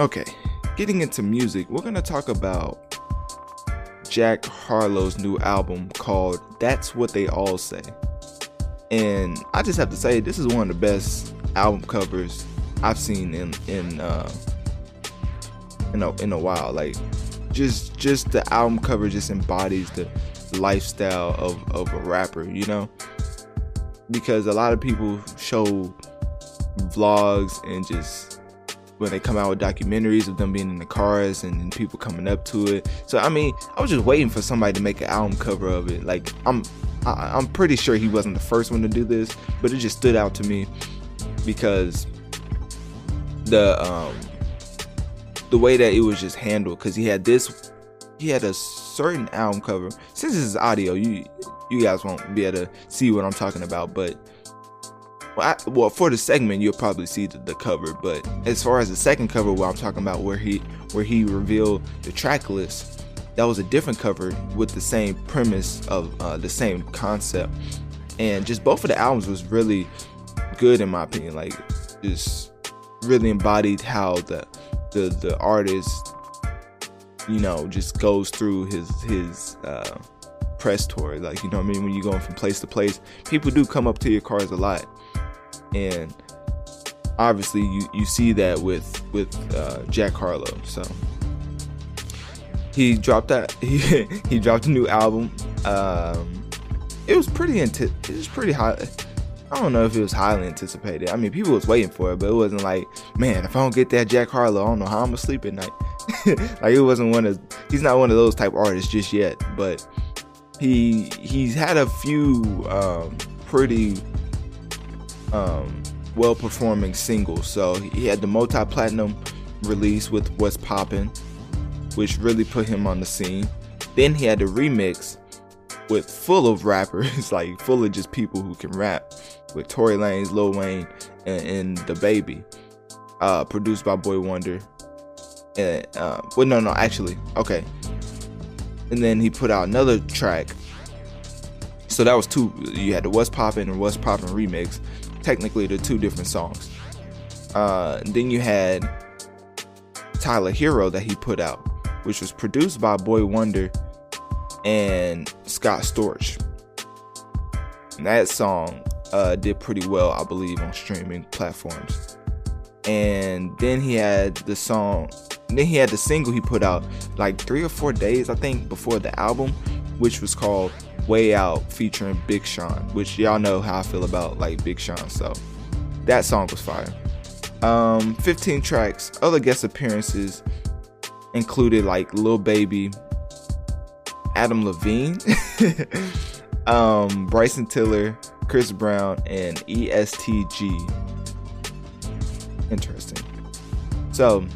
Okay, getting into music, we're gonna talk about Jack Harlow's new album called That's What They All Say. And I just have to say, this is one of the best album covers I've seen in in uh, in a, in a while. Like just just the album cover just embodies the lifestyle of, of a rapper, you know? Because a lot of people show vlogs and just when they come out with documentaries of them being in the cars and, and people coming up to it. So I mean, I was just waiting for somebody to make an album cover of it. Like I'm I, I'm pretty sure he wasn't the first one to do this, but it just stood out to me because the um the way that it was just handled because he had this he had a certain album cover since this is audio you you guys won't be able to see what i'm talking about but well, I, well for the segment you'll probably see the, the, cover but as far as the second cover where i'm talking about where he where he revealed the track list that was a different cover with the same premise of uh, the same concept. And just both of the albums was really good in my opinion like just really embodied how the the the artist you know just goes through his his uh, press tour. Like you know what I mean? When you're going from place to place people do come up to your cars a lot and obviously you you see that with with uh, Jack Harlow so he dropped that he he dropped a new album um, it was pretty into it was pretty hot I don't know if it was highly anticipated. I mean, people was waiting for it, but it wasn't like, man, if I don't get that Jack Harlow, I don't know how I'm gonna sleep at night. like it wasn't one of he's not one of those type artists just yet, but he he's had a few um, pretty um, well performing singles. So he had the multi platinum release with What's Poppin', which really put him on the scene. Then he had the remix with full of rappers, like full of just people who can rap with Tory Lanez, Lil Wayne, and, and DaBaby, uh, produced by Boi-1da. And uh, well, no, no, actually, okay. And then he put out another track. So that was two. You had the What's Poppin' and What's Poppin' remix. Technically, the two different songs. Uh, then you had Tyler Herro that he put out, which was produced by Boi-1da and Scott Storch. And that song uh, did pretty well, I believe, on streaming platforms. And then he had the song, then he had the single he put out like three or four days, I think, before the album, which was called Way Out featuring Big Sean, which y'all know how I feel about like Big Sean. So that song was fire. Um, 15 tracks, other guest appearances included like Lil Baby, Adam Levine, um, Bryson Tiller, Chris Brown, and EST Gee. Interesting. So,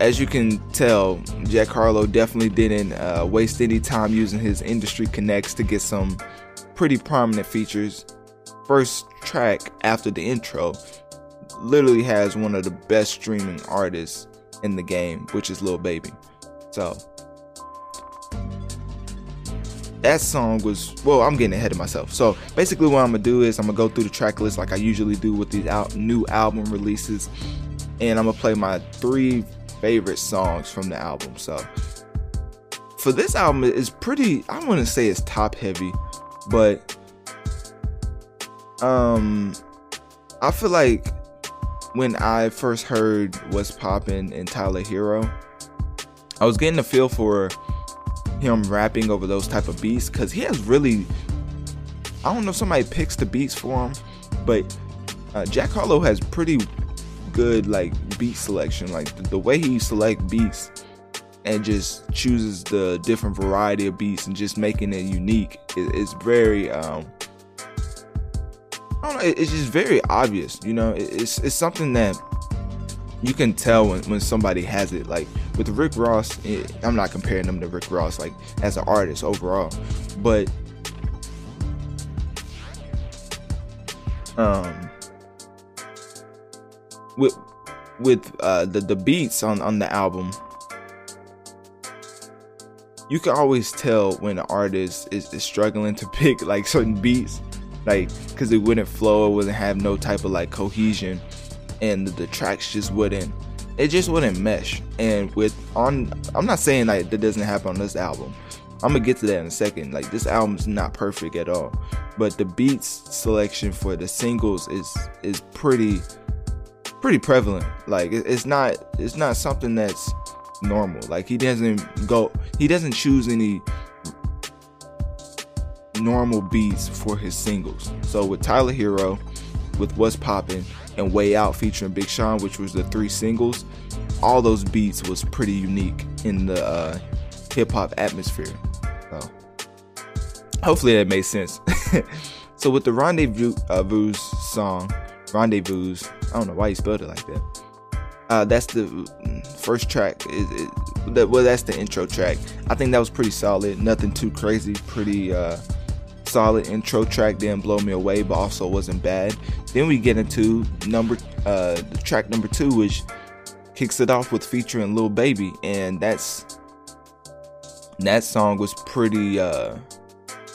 as you can tell, Jack Harlow definitely didn't uh, waste any time using his industry connects to get some pretty prominent features. First track after the intro literally has one of the best streaming artists in the game, which is Lil Baby. So, that song was well i'm getting ahead of myself so basically what i'm gonna do is i'm gonna go through the track list like i usually do with these out new album releases and i'm gonna play my three favorite songs from the album so. For this album it's pretty i want to say it's top heavy but um i feel like when i first heard what's poppin' and tyler Herro, i was getting a feel for him rapping over those type of beats because he has really I don't know if somebody picks the beats for him, but uh, Jack Harlow has pretty good like beat selection. Like the, way he select beats and just chooses the different variety of beats and just making it unique is, very um I don't know, it's just very obvious, you know. It's it's something that you can tell when, when somebody has it. Like with Rick Ross, it, I'm not comparing them to Rick Ross like as an artist overall, but um with with uh, the the beats on on the album you can always tell when an artist is, is struggling to pick like certain beats like because it wouldn't flow it wouldn't have no type of like cohesion and the, the tracks just wouldn't it just wouldn't mesh. And with on I'm not saying like that doesn't happen on this album. I'm gonna get to that in a second. Like this album's not perfect at all, but the beats selection for the singles is is pretty pretty prevalent. Like it's not it's not something that's normal. Like he doesn't go he doesn't choose any normal beats for his singles. So with Tyler Herro, with What's Poppin' and Way Out featuring Big Sean, which was the three singles, all those beats was pretty unique in the uh, hip hop atmosphere. So hopefully that made sense. so with the Rendezvous uh, song, Rendezvous, I don't know why you spelled it like that. Uh, that's the first track. Is, is that, well, that's the intro track. I think that was pretty solid. Nothing too crazy. Pretty uh, solid intro track. Didn't blow me away, but also wasn't bad. Then we get into number uh, track number two, which kicks it off with featuring Lil Baby, and that's that song was pretty. Uh,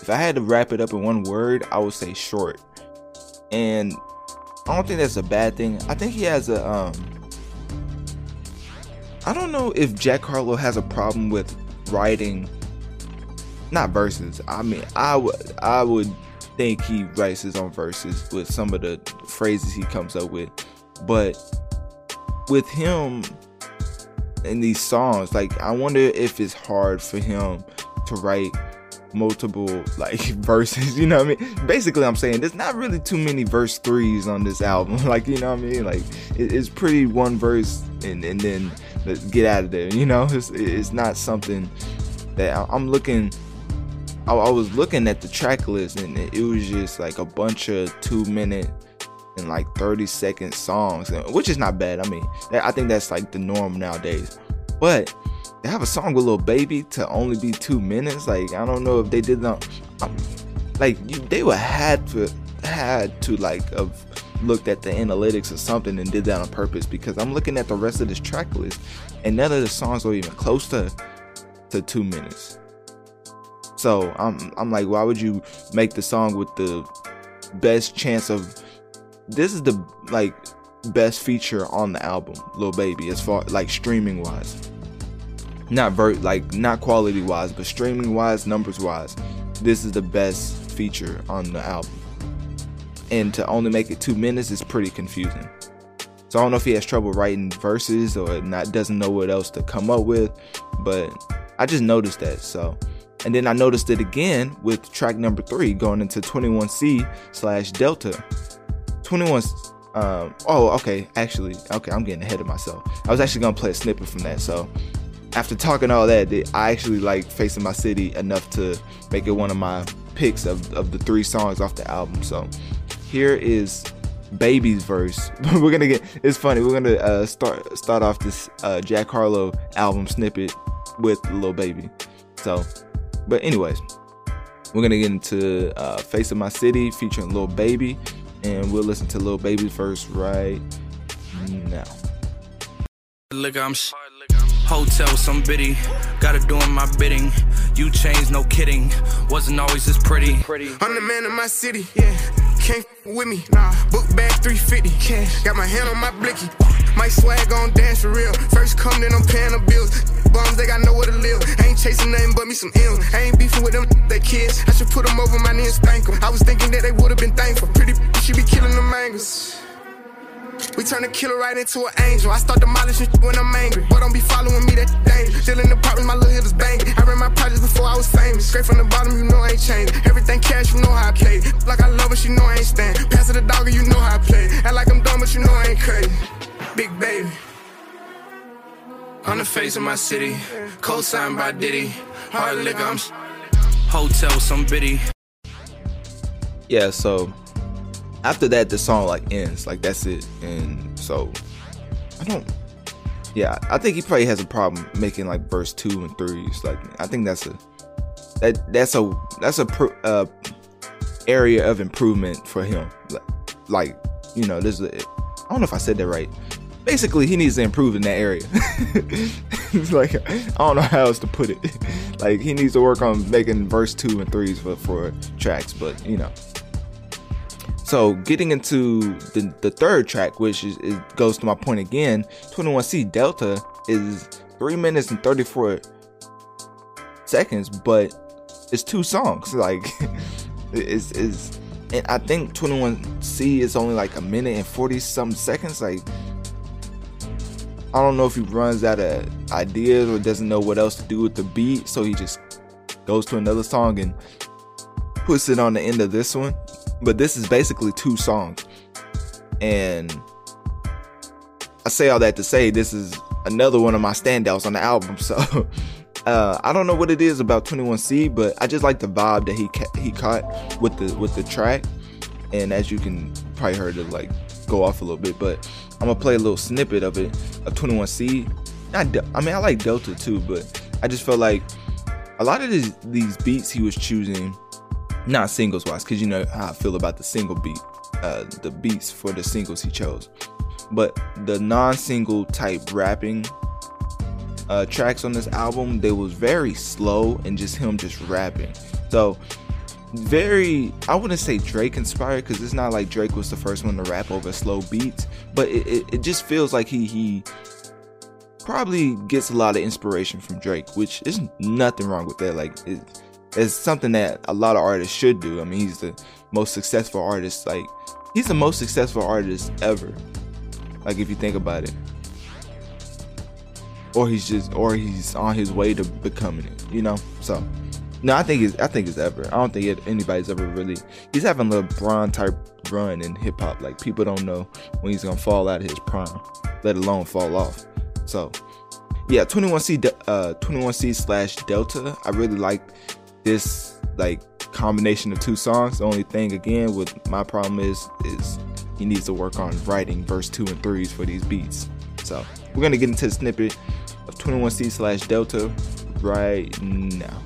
if I had to wrap it up in one word, I would say short. And I don't think that's a bad thing. I think he has a um I don't know if Jack Harlow has a problem with writing not verses. I mean, I would I would think he writes his own verses with some of the phrases he comes up with. But with him in these songs, like I wonder if it's hard for him to write multiple like verses you know what i mean? Basically i'm saying there's not really too many verse threes on this album like you know what i mean? Like it, it's pretty one verse and, and then get out of there you know? It's, it's not something that i'm looking I, I was looking at the track list and it was just like a bunch of two minute and like 30 second songs which is not bad i mean i think that's like the norm nowadays. But they have a song with Lil Baby to only be two minutes. Like I don't know if they did not. Um, like you, they were had to had to like have looked at the analytics or something and did that on purpose because I'm looking at the rest of this track list and none of the songs are even close to to two minutes. So I'm I'm like, why would you make the song with the best chance of this is the like best feature on the album, Lil Baby, as far like streaming wise not ver- like not quality wise, but streaming wise, numbers wise, this is the best feature on the album. And to only make it two minutes is pretty confusing. So I don't know if he has trouble writing verses or not doesn't know what else to come up with, but I just noticed that. So and then I noticed it again with track number three going into 21C slash Delta. 21 um oh okay actually okay I'm getting ahead of myself. I was actually gonna play a snippet from that. So after talking all that, I actually like Face Of My City enough to make it one of my picks of, of the three songs off the album. So here is Baby's verse. we're gonna get it's funny. We're gonna uh, start start off this uh, Jack Harlow album snippet with Lil Baby. So, but anyways, we're gonna get into uh, Face Of My City featuring Lil Baby, and we'll listen to Lil Baby's verse right now. Look, I'm. Sh- Hotel, some biddy. Gotta doing my bidding. You changed, no kidding. Wasn't always this pretty. I'm the man of my city. Yeah. Can't with me. Nah. Book bag 350. Cash. Got my hand on my blicky. My swag on dance for real. First come, then I'm paying the bills. Bums, they got nowhere to live. Ain't chasing nothing but me some ill. Ain't beefing with them, they kids. I should put them over my knee and spank them. I was thinking that they would've been thankful. Pretty, she be killing the mangoes. We turn a killer right into an angel. I start demolishing when I'm angry. But don't be following me, that danger. Still in the apartment, my little hitters banging. I ran my projects before I was famous. Straight from the bottom, you know I ain't changed. Everything cash, you know how I play. Like I love her, she know I ain't stand. Pass her the dog, you know how I play. Act like I'm dumb, but you know I ain't crazy. Big baby. On the face of my city, co-signed by Diddy. Hard liquor, I'm hotel, some biddy. Yeah, so after that the song like ends. Like that's it. And so i don't yeah i think he probably has a problem making like verse two and threes. Like i think that's a that that's a that's a pro, uh, area of improvement for him. Like you know a i don't know if i said that right. Basically he needs to improve in that area. Like i don't know how else to put it. Like he needs to work on making verse two and threes for, for tracks but you know So getting into the, the third track, which is, is goes to my point again, 21C Delta is three minutes and 34 seconds, but it's two songs. Like it's is and I think 21C is only like a minute and 40 something seconds. Like I don't know if he runs out of ideas or doesn't know what else to do with the beat, so he just goes to another song and puts it on the end of this one. But this is basically two songs. And I say all that to say this is another one of my standouts on the album. So uh, I don't know what it is about 21C, but I just like the vibe that he ca- he caught with the with the track. And as you can probably heard it like go off a little bit, but I'm gonna play a little snippet of it of 21C. Not De- I mean I like Delta too, but I just felt like a lot of these these beats he was choosing, not singles wise, because you know how I feel about the single beat, uh, the beats for the singles he chose, but the non-single type rapping uh, tracks on this album, they was very slow and just him just rapping. So very I wouldn't say Drake inspired because it's not like Drake was the first one to rap over slow beats, but it, it, it, just feels like he he probably gets a lot of inspiration from Drake, which is nothing wrong with that. Like it's something that a lot of artists should do. I mean, he's the most successful artist. Like he's the most successful artist ever. Like if you think about it. Or he's just or he's on his way to becoming it, you know? So no, I think it's I think it's ever. I don't think it, anybody's ever really. He's having a LeBron type run in hip hop. Like people don't know when he's gonna fall out of his prime, let alone fall off. So, yeah, 21C uh 21C slash Delta. I really like this like combination of two songs. The only thing again with my problem is is he needs to work on writing verse two and threes for these beats. So we're gonna get into the snippet of 21C slash Delta right now.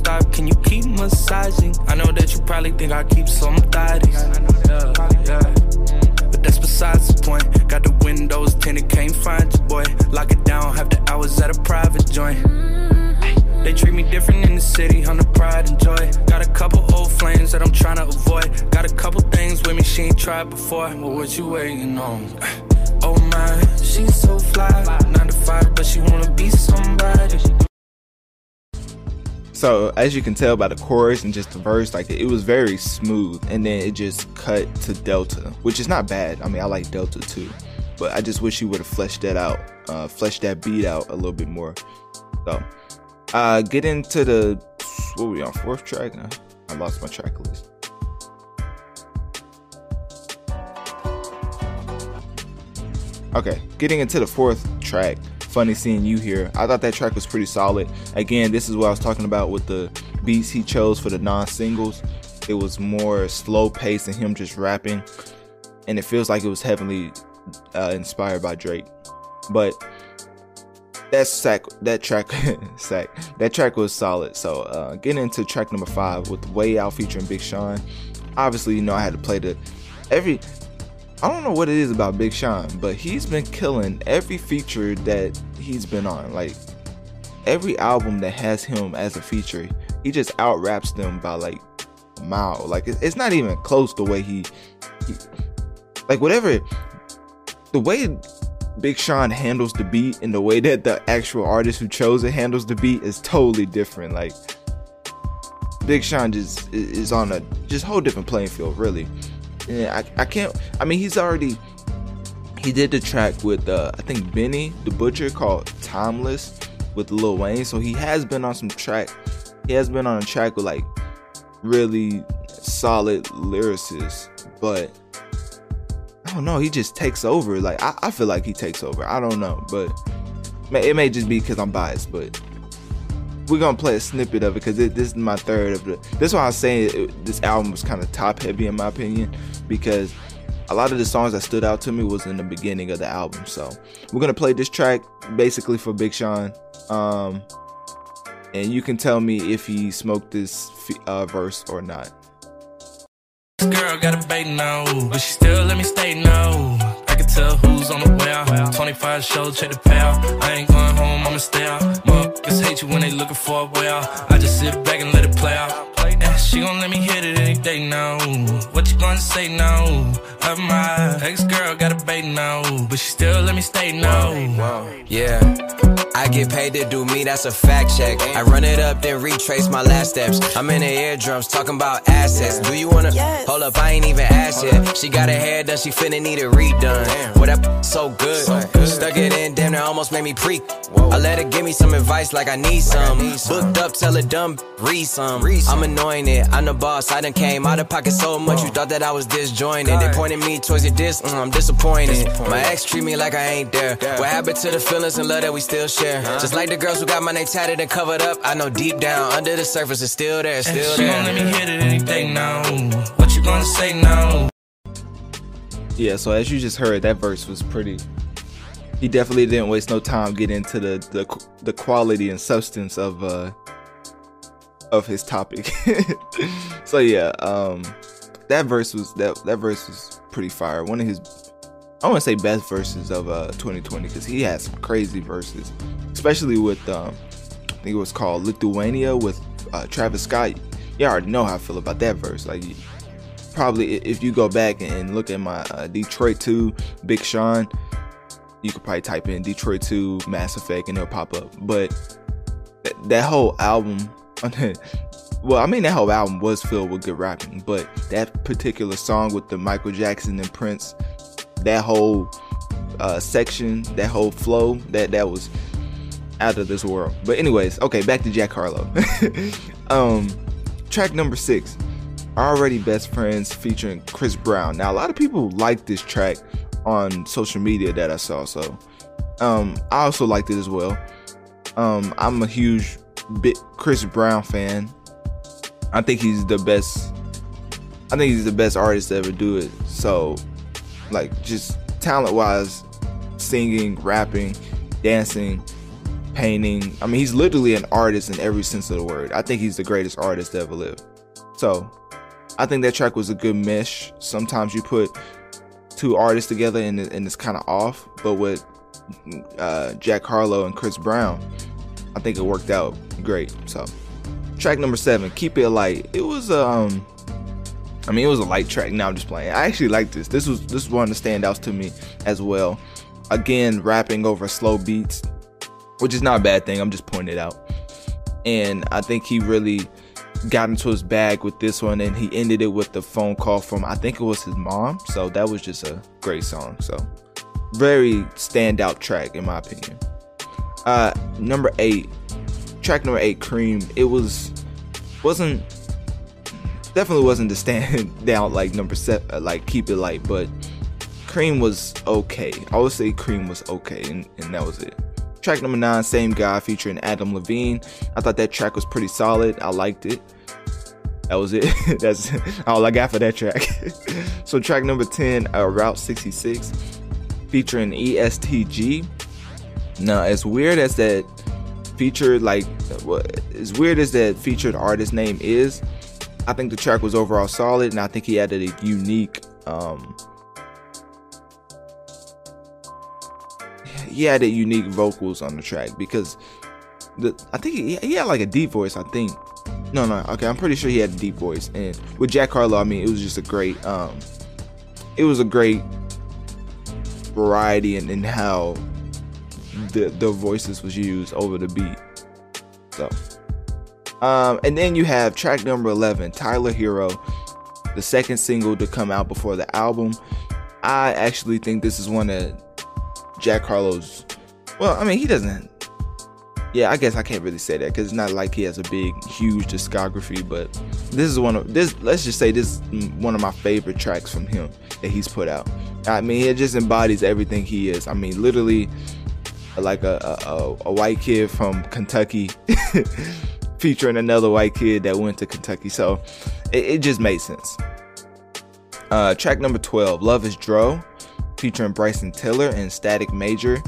Stop, can you keep massaging? I know that you probably think I keep some thotties. Yeah, yeah. Mm, but that's besides the point. Got the windows tinted, can't find you, boy. Lock it down, have the hours at a private joint. Mm-hmm. They treat me different in the city, on the pride and joy. Got a couple old flames that I'm trying to avoid. Got a couple things with me she ain't tried before. Well, what you waiting on? Oh my, she's so fly. Nine to five, but she wanna be somebody. So as you can tell by the chorus and just the verse, like it was very smooth, and then it just cut to Delta, which is not bad. I mean, I like Delta too, but I just wish he would have fleshed that out, uh, fleshed that beat out a little bit more. So, uh, get into the what we on fourth track? Now? I lost my track list. Okay, getting into the fourth track, funny seeing you here. I thought that track was pretty solid. Again, this is what I was talking about with the beats he chose for the non-singles. It was more slow pace and him just rapping, and it feels like it was heavily uh, inspired by Drake. But that sack, that track, sack, that track was solid. So uh, getting into track number five with Way Out featuring Big Sean. Obviously, you know I had to play the every I don't know what it is about Big Sean, but he's been killing every feature that he's been on. Like every album that has him as a feature, he just out raps them by like a mile. Like it's not even close the way he, he like whatever the way Big Sean handles the beat and the way that the actual artist who chose it handles the beat is totally different. Like Big Sean just is on a just whole different playing field, really. I, I can't. I mean, he's already he did the track with uh, I think Benny the Butcher called "Timeless" with Lil Wayne. So he has been on some track. He has been on a track with like really solid lyricists, but I don't know. He just takes over. Like I, I feel like he takes over. I don't know, but it may just be because I'm biased. But we're gonna play a snippet of it because this is my third of the. This why I was saying it, this album was kind of top heavy in my opinion because a lot of the songs that stood out to me was in the beginning of the album. So we're gonna play this track basically for Big Sean. Um, and you can tell me if he smoked this uh, verse or not. This Girl got a bait now, but she still let me stay no. Tell who's on the way out. 25 shows, check the payout. I ain't going home, I'ma stay out. Motherfuckers hate you when they looking for a way out. I just sit back and let it play out. Yeah, she gon' let me hit it any day now. What you gonna say now? Of my ex girl got a bait now, but she still let me stay now. Yeah. I get paid to do me, that's a fact check. I run it up, then retrace my last steps. I'm in the eardrums talking about assets. Do you wanna hold up? I ain't even asked yet. She got her hair done, she finna need it redone. What up? So good. Stuck it in, damn, that almost made me preak. I let her give me some advice like I need some. Booked up, tell her dumb, read some. I'm annoying it, I'm the boss. I done came out of pocket so much, you thought that I was disjointed. They pointed me towards your disc, mm, I'm disappointed. My ex treat me like I ain't there. What happened to the feelings and love that we still share? Just like the girls who got my name tatted and covered up, I know deep down under the surface it's still there, still she there. gon' let me hit it anything now. What you gonna say now? Yeah, so as you just heard, that verse was pretty. He definitely didn't waste no time getting into the the, the quality and substance of uh of his topic. so yeah, um, that verse was that that verse was pretty fire. One of his I want to say best verses of uh 2020 because he had some crazy verses, especially with um I think it was called Lithuania with uh, Travis Scott. You already know how I feel about that verse. Like probably if you go back and look at my uh, Detroit 2 Big Sean, you could probably type in Detroit 2 Mass Effect and it'll pop up. But that whole album, well, I mean that whole album was filled with good rapping, but that particular song with the Michael Jackson and Prince, that whole uh, section, that whole flow, that that was out of this world. But anyways, okay, back to Jack Harlow. um, track number six already best friends featuring chris brown now a lot of people like this track on social media that i saw so um i also liked it as well um i'm a huge chris brown fan. I think he's the best i think he's the best artist to ever do it. So like just talent wise singing rapping dancing painting. I mean he's literally an artist in every sense of the word. I think he's the greatest artist to ever live. So I think that track was a good mesh. Sometimes you put two artists together and, and it's kind of off, but with uh, Jack Harlow and Chris Brown, I think it worked out great. So, track number seven, "Keep It Light." It was um, I mean, it was a light track. Now I'm just playing. I actually like this. This was this was one of the standouts to me as well. Again, rapping over slow beats, which is not a bad thing. I'm just pointing it out. And I think he really got into his bag with this one and he ended it with the phone call from I think it was his mom. So that was just a great song. So very standout track in my opinion. Uh number 8. Track number 8 Cream. It was wasn't definitely wasn't the stand down like number 7 uh, like keep it light, but Cream was okay. I would say Cream was okay and, and that was it. Track number nine, Same Guy, featuring Adam Levine. I thought that track was pretty solid. I liked it. That was it. That's all I got for that track. so track number 10, uh, Route 66, featuring EST Gee. Now, as weird as that featured, like, as weird as that featured artist name is, I think the track was overall solid, and I think he added a unique um, he added unique vocals on the track because the I think he, he had like a deep voice. I think no, no, okay, I'm pretty sure he had a deep voice. And with Jack Harlow, I mean, it was just a great, um, it was a great variety in, in how the the voices was used over the beat. So, um, and then you have track number 11, Tyler Herro, the second single to come out before the album. I actually think this is one of Jack Harlow's. Well, I mean, he doesn't. yeah, I guess I can't really say that because it's not like he has a big, huge discography. But this is one of this. Let's just say this is one of my favorite tracks from him that he's put out. I mean, it just embodies everything he is. I mean, literally, like a a, a white kid from Kentucky featuring another white kid that went to Kentucky. So it, it just made sense. Uh, track number 12, Luv Is Dro, featuring Bryson Tiller and Static Major.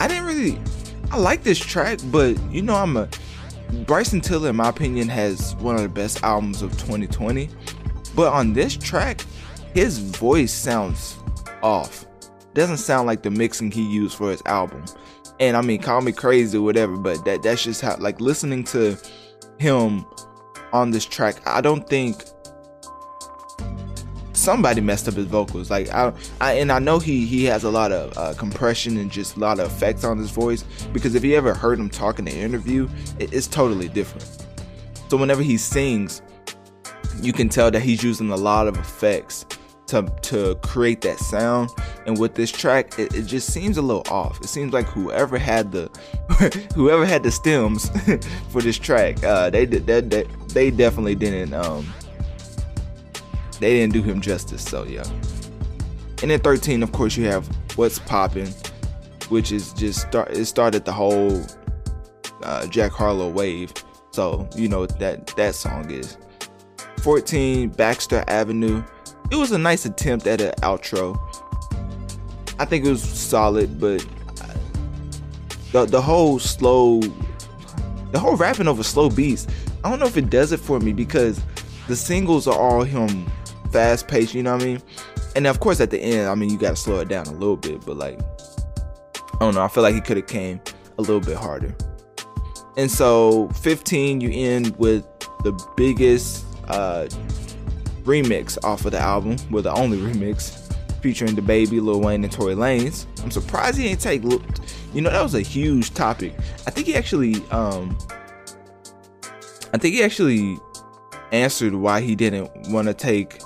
I didn't really I like this track, but you know, I'm a Bryson Tiller, in my opinion, has one of the best albums of 2020. But on this track, his voice sounds off. Doesn't sound like the mixing he used for his album. And I mean, call me crazy or whatever, but that that's just how like listening to him on this track, I don't think somebody messed up his vocals. Like I, I and I know he he has a lot of uh, compression and just a lot of effects on his voice because if you ever heard him talk in an interview, it, it's totally different. So whenever he sings, you can tell that he's using a lot of effects to to create that sound. And with this track, it, it just seems a little off. It seems like whoever had the whoever had the stems for this track, uh, they did that they, they definitely didn't um they didn't do him justice. So yeah. And then 13, of course, you have What's popping which is just start. It started the whole uh, Jack Harlow wave. So you know that that song is. 14, Baxter Avenue. It was a nice attempt at an outro. I think it was solid, but the the whole slow, the whole rapping over slow beats. I don't know if it does it for me because the singles are all him fast paced, you know what I mean? And of course at the end, I mean you gotta slow it down a little bit, but like I don't know, I feel like he could have came a little bit harder. And so 15, you end with the biggest uh, remix off of the album, well the only remix featuring DaBaby, Lil Wayne, and Tory Lanez. I'm surprised he didn't take. You know that was a huge topic. I think he actually, um, I think he actually answered why he didn't want to take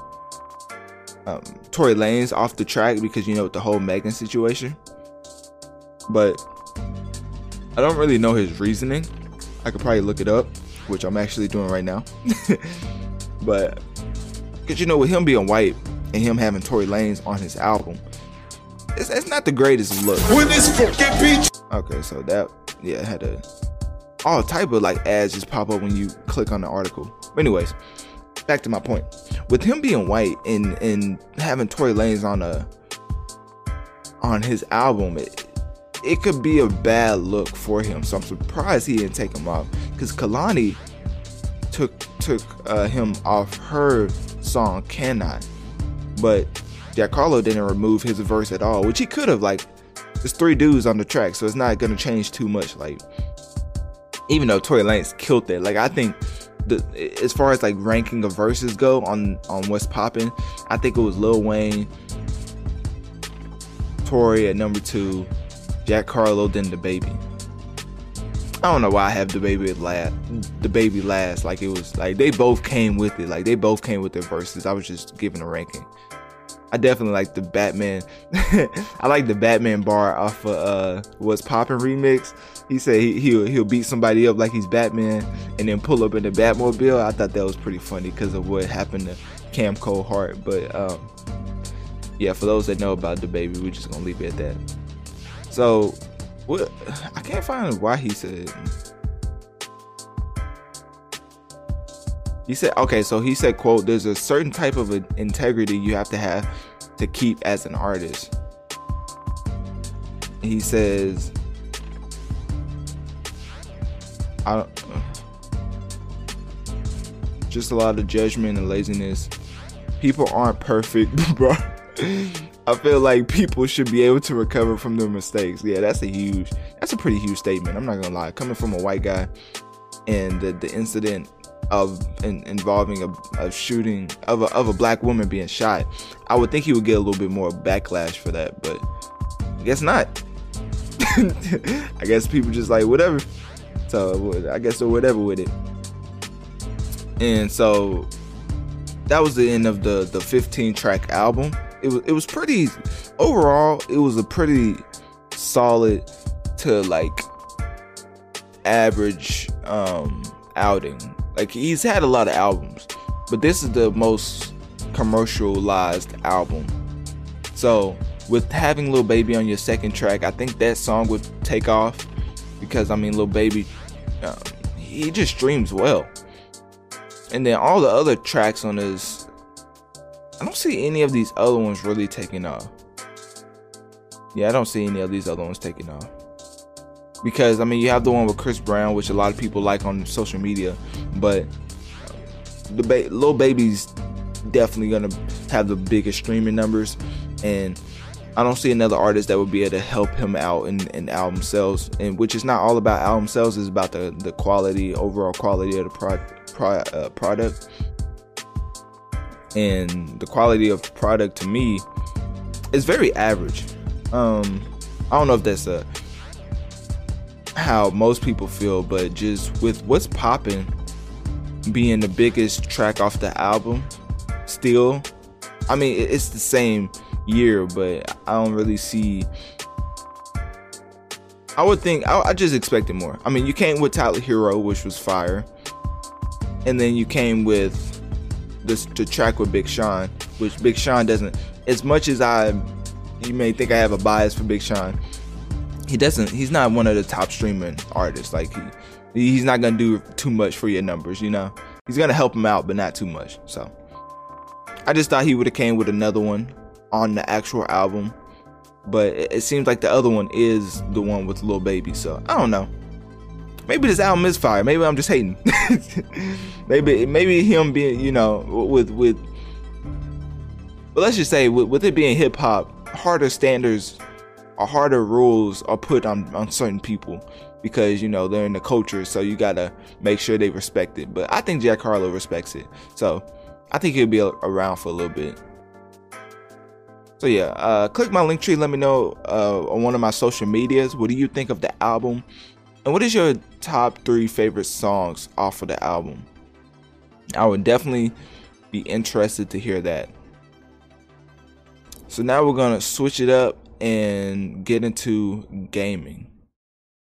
um, Tory Lanez off the track because you know the whole Megan situation. But I don't really know his reasoning. I could probably look it up, which I'm actually doing right now. but because you know, with him being white and him having Tory Lanez on his album, it's, it's not the greatest look. When this Okay, so that yeah had a all type of like ads just pop up when you click on the article. But anyways, back to my point. With him being white and and having Tory Lanez on a on his album, it, it could be a bad look for him. So I'm surprised he didn't take him off because Kehlani took took uh, him off her song "Can I," but Jack Harlow didn't remove his verse at all, which he could have. Like, there's three dudes on the track, so it's not gonna change too much. Like, even though Tory Lanez killed it, like I think the as far as like ranking of verses go on on what's popping, I think it was Lil Wayne, Tory at number two, Jack Harlow, then DaBaby. I don't know why I have DaBaby last. DaBaby last, like it was like they both came with it. Like they both came with their verses. I was just giving a ranking. I definitely like the Batman. I like the Batman bar off of uh, what's poppin' remix. He said he, he'll he'll beat somebody up like he's Batman and then pull up in the Batmobile. I thought that was pretty funny because of what happened to Cam Cole Hart. But um, yeah, for those that know about DaBaby, we're just gonna leave it at that. So, what? I can't find why he said. He said, okay, so he said, quote, there's a certain type of integrity you have to have to keep as an artist. He says, I don't, just a lot of judgment and laziness. People aren't perfect, bro. I feel like people should be able to recover from their mistakes. Yeah, that's a huge, that's a pretty huge statement. I'm not gonna lie. Coming from a white guy, and the, the incident of in, involving a, a, shooting of a, of a black woman being shot, I would think he would get a little bit more backlash for that, but I guess not. I guess people just like whatever. So I guess or whatever with it. And so that was the end of the the 15 track album. It was it was pretty overall. It was a pretty solid to like average um, outing. Like he's had a lot of albums, but this is the most commercialized album. So with having little Baby on your second track, I think that song would take off because I mean little Baby, um, he just streams well. And then all the other tracks on his, I don't see any of these other ones really taking off. Yeah, I don't see any of these other ones taking off. Because I mean, you have the one with Chris Brown, which a lot of people like on social media, but the ba- Lil Baby's definitely gonna have the biggest streaming numbers, and I don't see another artist that would be able to help him out in, in album sales, and which is not all about album sales, is about the the quality, overall quality of the pro, pro, uh, product, and the quality of product to me is very average. Um, I don't know if that's a how most people feel, but just with what's popping being the biggest track off the album, still, I mean, it's the same year, but I don't really see. I would think I, I just expected more. I mean, you came with Tyler Herro, which was fire, and then you came with this the track with Big Sean, which Big Sean doesn't. As much as I, you may think I have a bias for Big Sean, he doesn't. He's not one of the top streaming artists. Like he, he's not gonna do too much for your numbers. You know, he's gonna help him out, but not too much. So, I just thought he would have came with another one on the actual album, but it, it seems like the other one is the one with Lil Baby. So I don't know. Maybe this album is fire. Maybe I'm just hating. maybe maybe him being you know with with. But let's just say with, with it being hip hop, harder standards or harder rules are put on on certain people because you know they're in the culture, so you gotta make sure they respect it. But I think Jack Harlow respects it, so I think he'll be around for a little bit. So yeah, uh, click my link tree. Let me know uh, on one of my social medias. What do you think of the album? And what is your top three favorite songs off of the album? I would definitely be interested to hear that. So now we're gonna switch it up and get into gaming.